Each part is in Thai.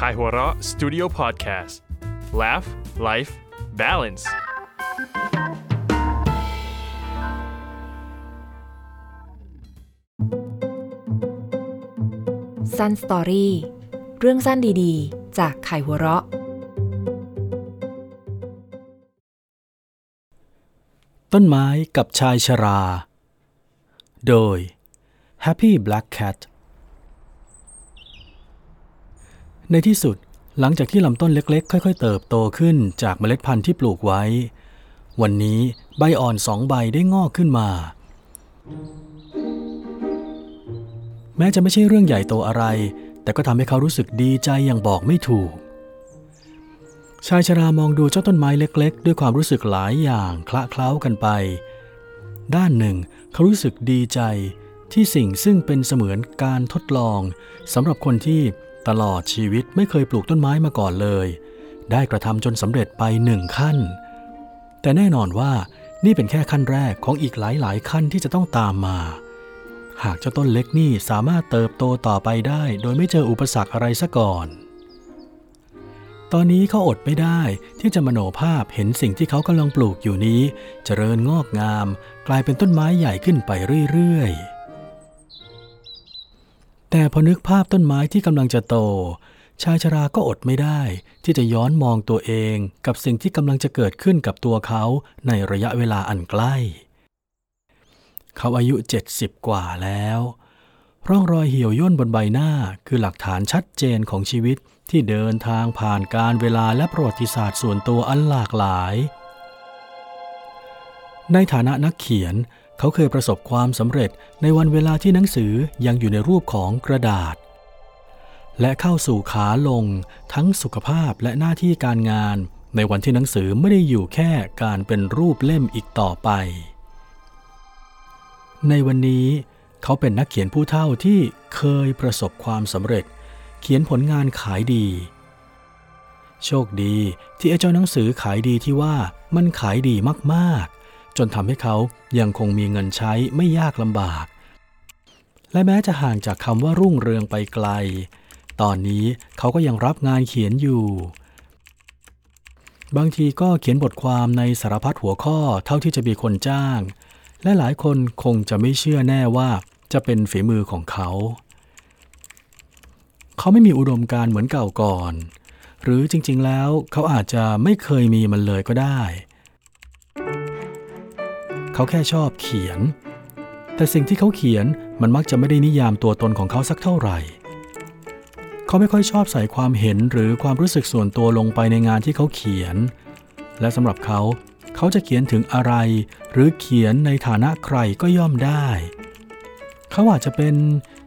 Kaihura Studio Podcast Laugh Life Balance Sun Story เรื่องสั้นดีๆ จากไข่หัวเราะ ต้นไม้กับชายชรา โดย Happy Black Cat ในที่สุดหลังจากที่ลำต้นเล็กๆ ค่อย ๆ เติบโตขึ้นจากเมล็ดพันธุ์ที่ปลูกไว้ วันนี้ใบอ่อนสองใบได้งอกขึ้นมา แม้จะไม่ใช่เรื่องใหญ่โตอะไร แต่ก็ทำให้เขารู้สึกดีใจอย่างบอกไม่ถูก ชายชรามองดูเจ้าต้นไม้เล็ก ๆ ด้วยความรู้สึกหลายอย่างคละเคล้ากันไป ด้านหนึ่ง เขารู้สึกดีใจที่สิ่งซึ่งเป็นเสมือนการทดลองสำหรับคนที่ ตลอดชีวิตไม่เคยปลูกต้นไม้มาก่อนเลย ได้กระทำจนสำเร็จไปหนึ่งขั้น แต่แน่นอนว่านี่เป็นแค่ขั้นแรกของอีกหลายๆ ขั้นที่จะต้องตามมา หากเจ้าต้นเล็กนี่สามารถเติบโตต่อไปได้ โดยไม่เจออุปสรรคอะไรซะก่อน ตอนนี้เขาอดไม่ได้ที่จะมโนภาพเห็นสิ่งที่เขากำลังปลูกอยู่นี้ เจริญงอกงาม กลายเป็นต้นไม้ใหญ่ขึ้นไปเรื่อยๆ แต่พอนึกภาพต้นไม้ที่กำลังจะโต ชายชราก็อดไม่ได้ที่จะย้อนมองตัวเองกับสิ่งที่กำลังจะเกิดขึ้นกับตัวเขาในระยะเวลาอันใกล้ เขาอายุ70กว่าแล้ว ร่องรอยเหี่ยวย่นบนใบหน้าคือหลักฐานชัดเจนของชีวิตที่เดินทางผ่านการเวลาและประวัติศาสตร์ส่วนตัวอันหลากหลาย ในฐานะนักเขียน เขาเคยประสบความสำเร็จในวันเวลาที่หนังสือยังอยู่ในรูปของกระดาษ และเข้าสู่ขาลงทั้งสุขภาพและหน้าที่การงาน ในวันที่หนังสือไม่ได้อยู่แค่การเป็นรูปเล่มอีกต่อไป ในวันนี้เขาเป็นนักเขียนผู้เฒ่าที่เคยประสบความสำเร็จ เขียนผลงานขายดี โชคดีที่ไอ้เจ้าหนังสือขายดีที่ว่ามันขายดีมากๆ จนทำให้เขายังคงมีเงินใช้ไม่ยากลำบาก และแม้จะห่างจากคำว่ารุ่งเรืองไปไกล ตอนนี้เขาก็ยังรับงานเขียนอยู่ บางทีก็เขียนบทความในสารพัดหัวข้อเท่าที่จะมีคนจ้าง และหลายคนคงจะไม่เชื่อแน่ว่าจะเป็นฝีมือของเขา เขาไม่มีอุดมการเหมือนเก่าก่อน หรือจริงๆแล้วเขาอาจจะไม่เคยมีมันเลยก็ได้ เขาแค่ชอบเขียน แต่สิ่งที่เขาเขียนมันมักจะไม่ได้นิยามตัวตนของเขาสักเท่าไหร่ เขาไม่ค่อยชอบใส่ความเห็นหรือความรู้สึกส่วนตัวลงไปในงานที่เขาเขียน และสำหรับเขาเขาจะเขียนถึงอะไร หรือเขียนในฐานะใครก็ย่อมได้ เขาอาจจะเป็น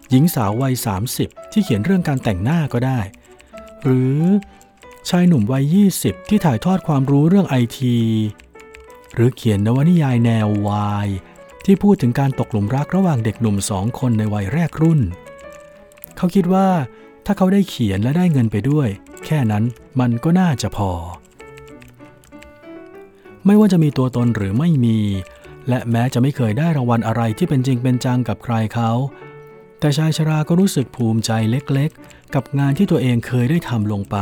หญิงสาววัย 30 ที่เขียนเรื่องการแต่งหน้าก็ได้ หรือชายหนุ่มวัย 20 ที่ถ่ายทอดความรู้เรื่องไอที หรือเขียนนวนิยายแนววายที่พูดถึงการตกหลุมรักระหว่างเด็กหนุ่มสองคนในวัยแรกรุ่น เขาคิดว่าถ้าเขาได้เขียนและได้เงินไปด้วย แค่นั้นมันก็น่าจะพอ ไม่ว่าจะมีตัวตนหรือไม่มี และแม้จะไม่เคยได้รางวัลอะไรที่เป็นจริงเป็นจังกับใครเขาแต่ชายชราก็รู้สึกภูมิใจเล็กๆ กับงานที่ตัวเองเคยได้ทำลงไป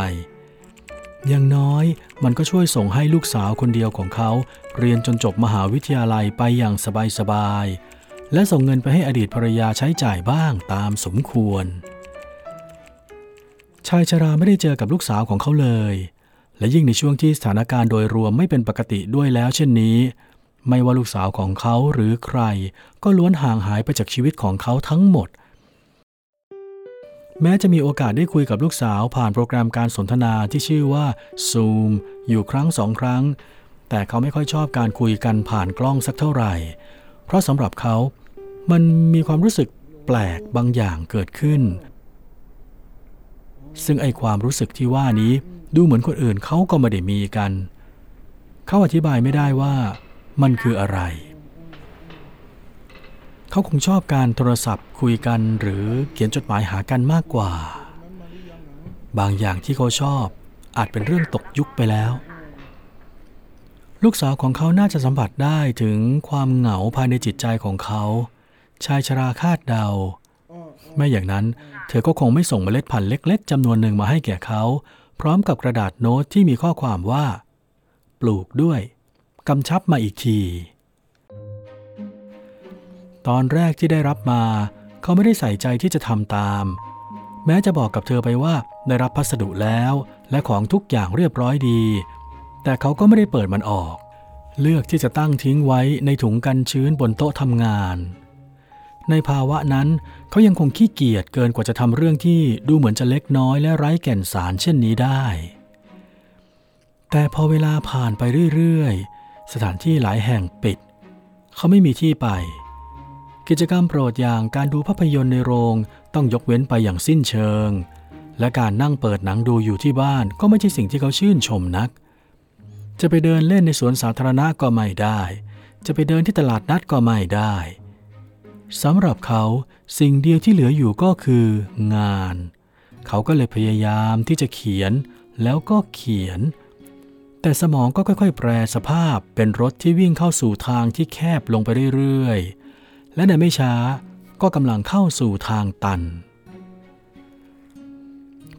อย่างน้อยมันก็ช่วยส่งให้ลูกสาวคนเดียวของเขา เรียนจนจบมหาวิทยาลัยไปอย่างสบายๆ และส่งเงินไปให้อดีตภรรยาใช้จ่ายบ้างตามสมควร ชายชราไม่ได้เจอกับลูกสาวของเขาเลย และยิ่งในช่วงที่สถานการณ์โดยรวมไม่เป็นปกติด้วยแล้ว เช่นนี้ ไม่ว่าลูกสาวของเขาหรือใคร ก็ล้วนห่างหายไปจากชีวิตของเขาทั้งหมด แม้จะมีโอกาสได้คุยกับลูกสาวผ่านโปรแกรมการสนทนาที่ชื่อว่า Zoom อยู่ครั้งสองครั้ง แต่เขาไม่ค่อยชอบการคุยกันผ่านกล้องสักเท่าไหร่ เพราะสำหรับเขามันมีความรู้สึกแปลกบางอย่างเกิดขึ้น ซึ่งไอความรู้สึกที่ว่านี้ดูเหมือนคนอื่นเขาก็ไม่ได้มีกัน เขาอธิบายไม่ได้ว่ามันคืออะไร เขาคงชอบการโทรศัพท์คุยกันหรือเขียนจดหมายหากันมากกว่า บางอย่างที่เขาชอบอาจเป็นเรื่องตกยุคไปแล้ว ลูกสาวของเขาน่าจะสัมผัสได้ถึงความเหงาภายในจิตใจของเขา ชายชราคาดเดา ไม่อย่างนั้น เธอก็คงไม่ส่งเมล็ดพันธุ์เล็ก ๆจำนวนหนึ่งมาให้แก่เขา พร้อมกับกระดาษโน้ตที่มีข้อความว่า ปลูกด้วยกำชับมาอีกที ตอนแรกที่ได้รับมา เขาไม่ได้ใส่ใจที่จะทำตาม แม้จะบอกกับเธอไปว่าได้รับพัสดุแล้ว และของทุกอย่างเรียบร้อยดี แต่เขาก็ไม่ได้เปิดมันออก เลือกที่จะตั้งทิ้งไว้ในถุงกันชื้นบนโต๊ะทำงาน ในภาวะนั้นเขายังคงขี้เกียจเกินกว่าจะทำเรื่องที่ดูเหมือนจะเล็กน้อยและไร้แก่นสารเช่นนี้ได้ แต่พอเวลาผ่านไปเรื่อยๆ สถานที่หลายแห่งปิด เขาไม่มีที่ไป กิจกรรมโปรดอย่างการดูภาพยนตร์ในโรงต้องยกเว้นไปอย่างสิ้นเชิง และการนั่งเปิดหนังดูอยู่ที่บ้านก็ไม่ใช่สิ่งที่เขาชื่นชมนัก จะไปเดินเล่นในสวนสาธารณะก็ไม่ได้ จะไปเดินที่ตลาดนัดก็ไม่ได้สำหรับเขาสิ่งเดียวที่เหลืออยู่ก็คืองาน เขาก็เลยพยายามที่จะเขียนแล้วก็เขียน แต่สมองก็ค่อย ๆ แปรสภาพเป็นรถที่วิ่งเข้าสู่ทางที่แคบลงไปเรื่อยๆ และในไม่ช้าก็กำลังเข้าสู่ทางตัน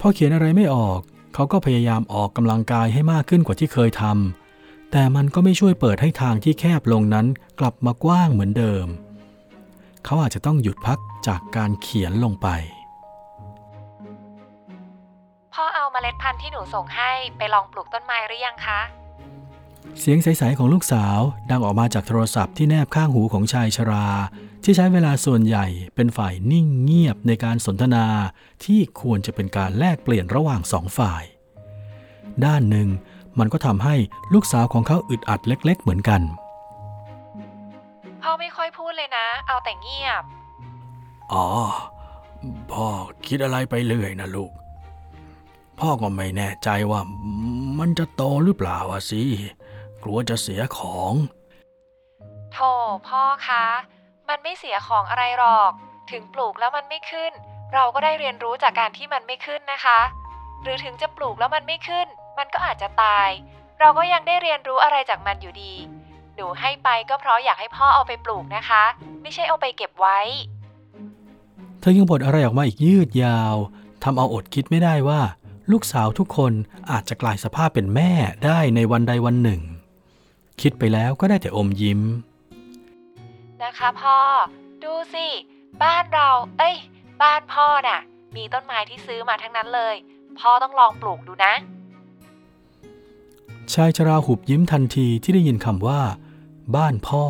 พอเขียนอะไรไม่ออก เขาก็พยายามออกกำลังกายให้มากขึ้นกว่าที่เคยทำแต่มันก็ไม่ช่วยเปิดให้ทางที่แคบลงนั้นกลับมากว้างเหมือนเดิม เขาอาจจะต้องหยุดพักจากการเขียนลงไป พ่อเอาเมล็ดพันธุ์ที่หนูส่งให้ไปลองปลูกต้นไม้หรือยังคะ เสียงใสๆของลูกสาวดังออกมาจากโทรศัพท์ที่แนบข้างหูของชายชรา ที่ใช้เวลาส่วนใหญ่เป็นฝ่ายนิ่งเงียบในการสนทนาที่ควรจะเป็นการแลกเปลี่ยนระหว่างสองฝ่าย ด้านหนึ่งมันก็ทำให้ลูกสาวของเขาอึดอัดเล็ก ๆ เหมือนกัน พ่อไม่ค่อยพูดเลยนะ เอาแต่เงียบ อ๋อ พ่อคิดอะไรไปเรื่อยนะลูก พ่อก็ไม่แน่ใจว่ามันจะโตหรือเปล่าอะสิ กลัวจะเสียของโถพ่อคะ มันไม่เสียของอะไรหรอก ถึงปลูกแล้วมันไม่ขึ้น เราก็ได้เรียนรู้จากการที่มันไม่ขึ้นนะคะ หรือถึงจะปลูกแล้วมันไม่ขึ้น มันก็อาจจะตาย เราก็ยังได้เรียนรู้อะไรจากมันอยู่ดี หนูให้ไปก็เพราะอยากให้พ่อเอาไปปลูกนะคะ ไม่ใช่เอาไปเก็บไว้ เธอยังบ่นอะไรออกมาอีกยืดยาวทำเอาอดคิดไม่ได้ว่า ลูกสาวทุกคนอาจจะกลายสภาพเป็นแม่ได้ในวันใดวันหนึ่ง คิดไปแล้วก็ได้แต่อมยิ้ม นะคะพ่อ ดูสิ บ้านเรา เอ้ย บ้านพ่อน่ะ มีต้นไม้ที่ซื้อมาทั้งนั้นเลย พ่อต้องลองปลูกดูนะ ชายชราหุบยิ้มทันทีที่ได้ยินคำว่า บ้านพ่อ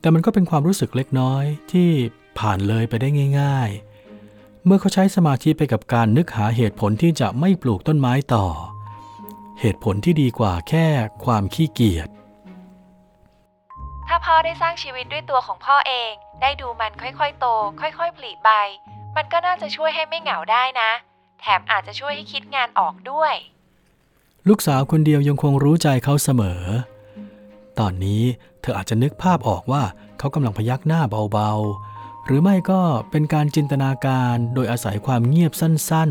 แต่มันก็เป็นความรู้สึกเล็กน้อยที่ผ่านเลยไปได้ง่าย ๆ เมื่อเขาใช้สมาธิไปกับการนึกหาเหตุผลที่จะไม่ปลูกต้นไม้ต่อ เหตุผลที่ดีกว่าแค่ความขี้เกียจ ถ้าพ่อได้สร้างชีวิตด้วยตัวของพ่อเอง ได้ดูมันค่อยๆ โต ค่อยๆ ผลิใบ มันก็น่าจะช่วยให้ไม่เหงาได้นะ แถมอาจจะช่วยให้คิดงานออกด้วย ลูกสาวคนเดียวยังคงรู้ใจเขาเสมอ ตอนนี้เธออาจจะนึกภาพออกว่าเขากำลังพยักหน้าเบาๆ หรือไม่ก็เป็นการจินตนาการโดยอาศัยความเงียบสั้น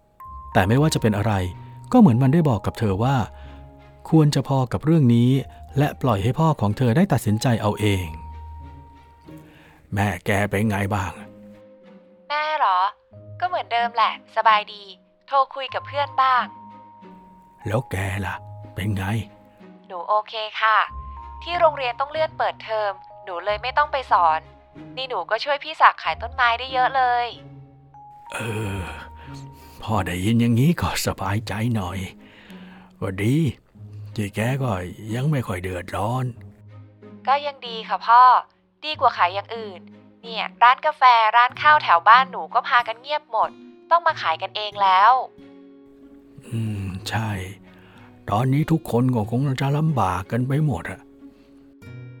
ๆ แต่ไม่ว่าจะเป็นอะไร ก็เหมือนมันได้บอกกับเธอว่า ควรจะพอกับเรื่องนี้ และปล่อยให้พ่อของเธอได้ตัดสินใจเอาเอง แม่แกเป็นไงบ้าง แม่เหรอ ก็เหมือนเดิมแหละ สบายดี โทรคุยกับเพื่อนบ้าง แล้วแกล่ะ เป็นไง หนูโอเคค่ะ ที่โรงเรียนต้องเลื่อนเปิดเทอม หนูเลยไม่ต้องไปสอน นี่หนูก็ช่วยพี่ศักดิ์ขายต้นไม้ได้เยอะเลย เออ พ่อได้ยินอย่างนี้ก็สบายใจหน่อยก็ดี ที่แกก็ยังไม่ค่อยเดือดร้อน ก็ยังดีค่ะพ่อ ดีกว่าขายอย่างอื่น เนี่ย ร้านกาแฟร้านข้าวแถวบ้านหนูก็พากันเงียบหมด ต้องมาขายกันเองแล้ว อืม ใช่ ตอนนี้ทุกคนก็คงจะลำบากกันไปหมดอะ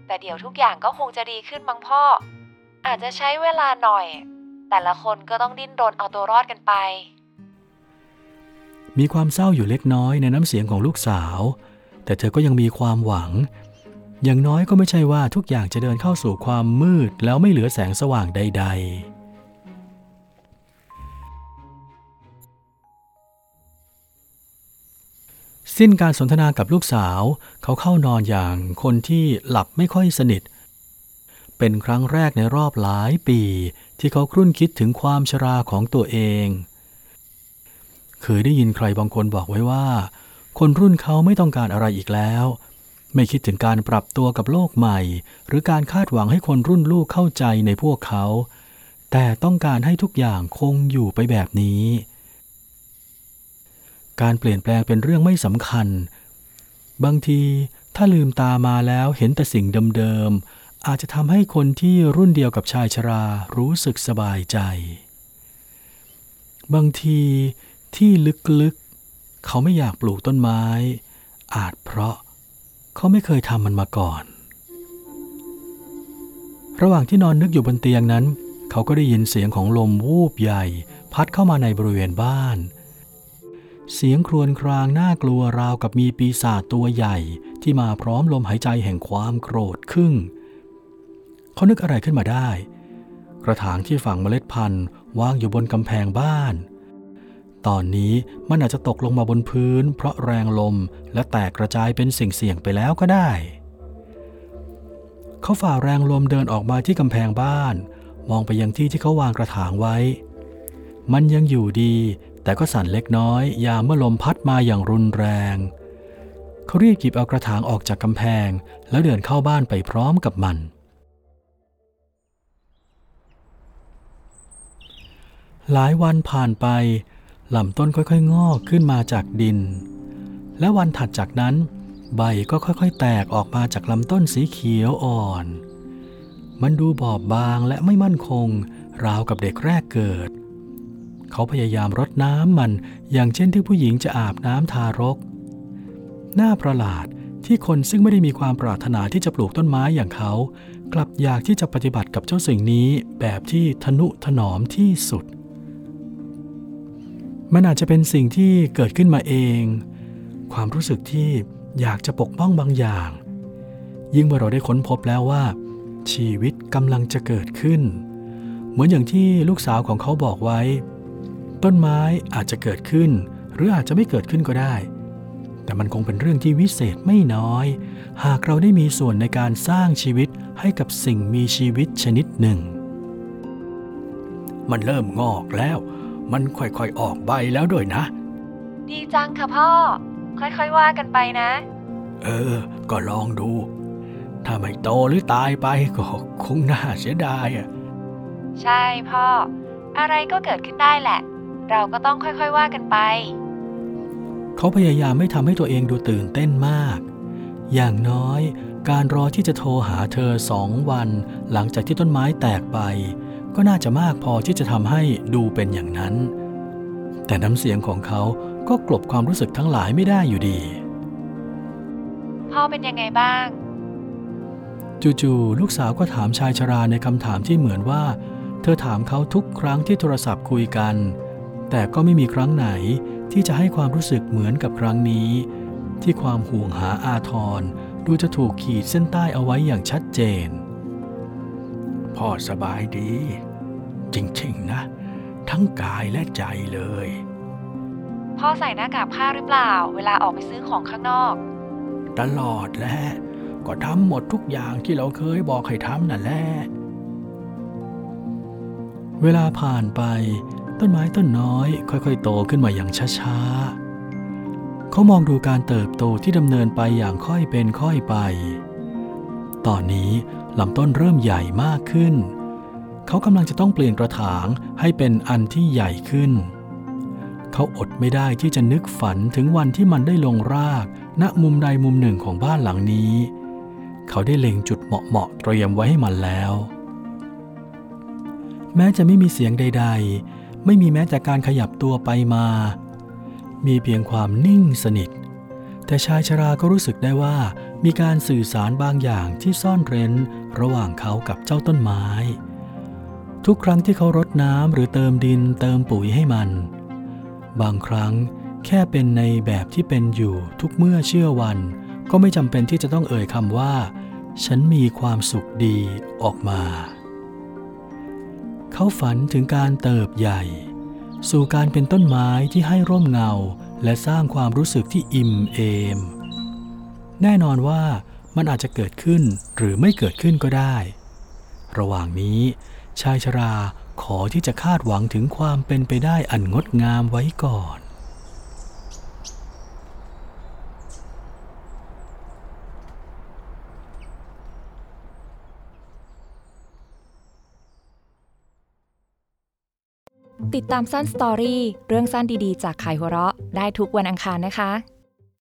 แต่เดี๋ยวทุกอย่างก็คงจะดีขึ้นมั้งพ่อ อาจจะใช้เวลาหน่อย แต่ละคนก็ต้องดิ้นรนเอาตัวรอดกันไป มีความเศร้าอยู่เล็กน้อยในน้ำเสียงของลูกสาว แต่เธอก็ยังมีความหวัง อย่างน้อยก็ไม่ใช่ว่าทุกอย่างจะเดินเข้าสู่ความมืดแล้วไม่เหลือแสงสว่างใด ๆสิ้นการสนทนากับลูกสาว เขาเข้านอนอย่างคนที่หลับไม่ค่อยสนิท เป็นครั้งแรกในรอบหลายปีที่เขาครุ่นคิดถึงความชราของตัวเอง เคยได้ยินใครบางคนบอกไว้ว่า คนรุ่นเขาไม่ต้องการอะไรอีกแล้ว ไม่คิดถึงการปรับตัวกับโลกใหม่ หรือการคาดหวังให้คนรุ่นลูกเข้าใจในพวกเขา แต่ต้องการให้ทุกอย่างคงอยู่ไปแบบนี้ การเปลี่ยนแปลงเป็นเรื่องไม่สำคัญ บางทีถ้าลืมตามาแล้วเห็นแต่สิ่งเดิมๆอาจจะทำให้คนที่รุ่นเดียวกับชายชรารู้สึกสบายใจ บางที ที่ลึกๆ เขาไม่อยากปลูกต้นไม้ อาจเพราะเขาไม่เคยทำมันมาก่อน ระหว่างที่นอนนึกอยู่บนเตียงนั้น เขาก็ได้ยินเสียงของลมวูบใหญ่ พัดเข้ามาในบริเวณบ้าน เสียงครวญครางน่ากลัวราวกับมีปีศาจตัวใหญ่ที่มาพร้อมลมหายใจแห่งความโกรธขึ้นเขานึกอะไรขึ้นมาได้ กระถางที่ฝังเมล็ดพันธุ์วางอยู่บนกำแพงบ้าน ตอนนี้มันอาจจะตกลงมาบนพื้น เพราะแรงลมและแตกกระจายเป็นสิ่งเสี่ยงไปแล้วก็ได้ เขาฝ่าแรงลมเดินออกมาที่กำแพงบ้าน มองไปยังที่ที่เขาวางกระถางไว้ มันยังอยู่ดี แต่ก็สั่นเล็กน้อย ยามเมื่อลมพัดมาอย่างรุนแรง เขารีบหยิบเอากระถางออกจากกำแพง แล้วเดินเข้าบ้านไปพร้อมกับมันหลายวันผ่านไป ลำต้นค่อยๆ งอกขึ้นมาจากดิน และวันถัดจากนั้น ใบก็ค่อยๆ แตกออกมาจากลำต้นสีเขียวอ่อน มันดูบอบบางและไม่มั่นคง ราวกับเด็กแรกเกิด เขาพยายามรดน้ำมันอย่างเช่นที่ผู้หญิงจะอาบน้ำทารก น่าประหลาดที่คนซึ่งไม่ได้มีความปรารถนาที่จะปลูกต้นไม้อย่างเขา กลับอยากที่จะปฏิบัติกับเจ้าสิ่งนี้แบบที่ทนุถนอมที่สุด มันอาจจะเป็นสิ่งที่เกิดขึ้นมาเอง ความรู้สึกที่อยากจะปกป้องบางอย่าง ยิ่งเมื่อเราได้ค้นพบแล้วว่า ชีวิตกำลังจะเกิดขึ้น เหมือนอย่างที่ลูกสาวของเขาบอกไว้ ต้นไม้อาจจะเกิดขึ้น หรืออาจจะไม่เกิดขึ้นก็ได้ แต่มันคงเป็นเรื่องที่วิเศษไม่น้อย หากเราได้มีส่วนในการสร้างชีวิตให้กับสิ่งมีชีวิตชนิดหนึ่ง มันเริ่มงอกแล้ว มันค่อยๆออกใบแล้วด้วยนะ ดีจังค่ะพ่อ ค่อยๆว่ากันไปนะ เออ ก็ลองดู ถ้าไม่โตหรือตายไปก็คงน่าเสียดายอะ ใช่พ่อ อะไรก็เกิดขึ้นได้แหละ เราก็ต้องค่อยๆว่ากันไป เขาพยายามไม่ทำให้ตัวเองดูตื่นเต้นมาก อย่างน้อยการรอที่จะโทรหาเธอสองวัน หลังจากที่ต้นไม้แตกไป ก็น่าจะมากพอที่จะทำให้ดูเป็นอย่างนั้น แต่น้ำเสียงของเขาก็กลบความรู้สึกทั้งหลายไม่ได้อยู่ดี พ่อเป็นยังไงบ้าง จู่ๆลูกสาวก็ถามชายชราในคำถามที่เหมือนว่า เธอถามเขาทุกครั้งที่โทรศัพท์คุยกัน แต่ก็ไม่มีครั้งไหนที่จะให้ความรู้สึกเหมือนกับครั้งนี้ ที่ความห่วงหาอาทรดูจะถูกขีดเส้นใต้เอาไว้อย่างชัดเจน พ่อสบายดี จริงๆนะ ทั้งกายและใจเลย พ่อใส่หน้ากากผ้าหรือเปล่า เวลาออกไปซื้อของข้างนอก ตลอดแหละก็ทำหมดทุกอย่างที่เราเคยบอกให้ทำนั่นแหละเวลาผ่านไป ต้นไม้ต้นน้อย ค่อยๆ โตขึ้นมาอย่างช้าๆ เขามองดูการเติบโตที่ดำเนินไปอย่างค่อยเป็นค่อยไป ตอนนี้ลำต้นเริ่มใหญ่มากขึ้น เขากำลังจะต้องเปลี่ยนกระถางให้เป็นอันที่ใหญ่ขึ้น เขาอดไม่ได้ที่จะนึกฝันถึงวันที่มันได้ลงราก ณมุมใดมุมหนึ่งของบ้านหลังนี้ เขาได้เล็งจุดเหมาะๆเตรียมไว้ให้มันแล้ว แม้จะไม่มีเสียงใด ๆ ไม่มีแม้แต่การขยับตัวไปมา มีเพียงความนิ่งสนิท แต่ชายชราก็รู้สึกได้ว่ามีการสื่อสารบางอย่างที่ซ่อนเร้นระหว่างเขากับเจ้าต้นไม้ ทุกครั้งที่เขารดน้ำหรือเติมดินเติมปุ๋ยให้มัน บางครั้งแค่เป็นในแบบที่เป็นอยู่ทุกเมื่อเชื่อวัน ก็ไม่จำเป็นที่จะต้องเอ่ยคำว่า ฉันมีความสุขดีออกมา เขาฝันถึงการเติบใหญ่ สู่การเป็นต้นไม้ที่ให้ร่มเงาและสร้างความรู้สึกที่อิ่มเอม แน่นอนว่ามันอาจจะเกิดขึ้นหรือไม่เกิดขึ้นก็ได้ ระหว่างนี้ ชายชราขอที่จะคาดหวังถึงความเป็นไปได้อันงดงามไว้ก่อน ติดตามสั้นสตอรี่เรื่องสั้นดีๆ จากขายหัวเราะได้ทุกวันอังคารนะคะ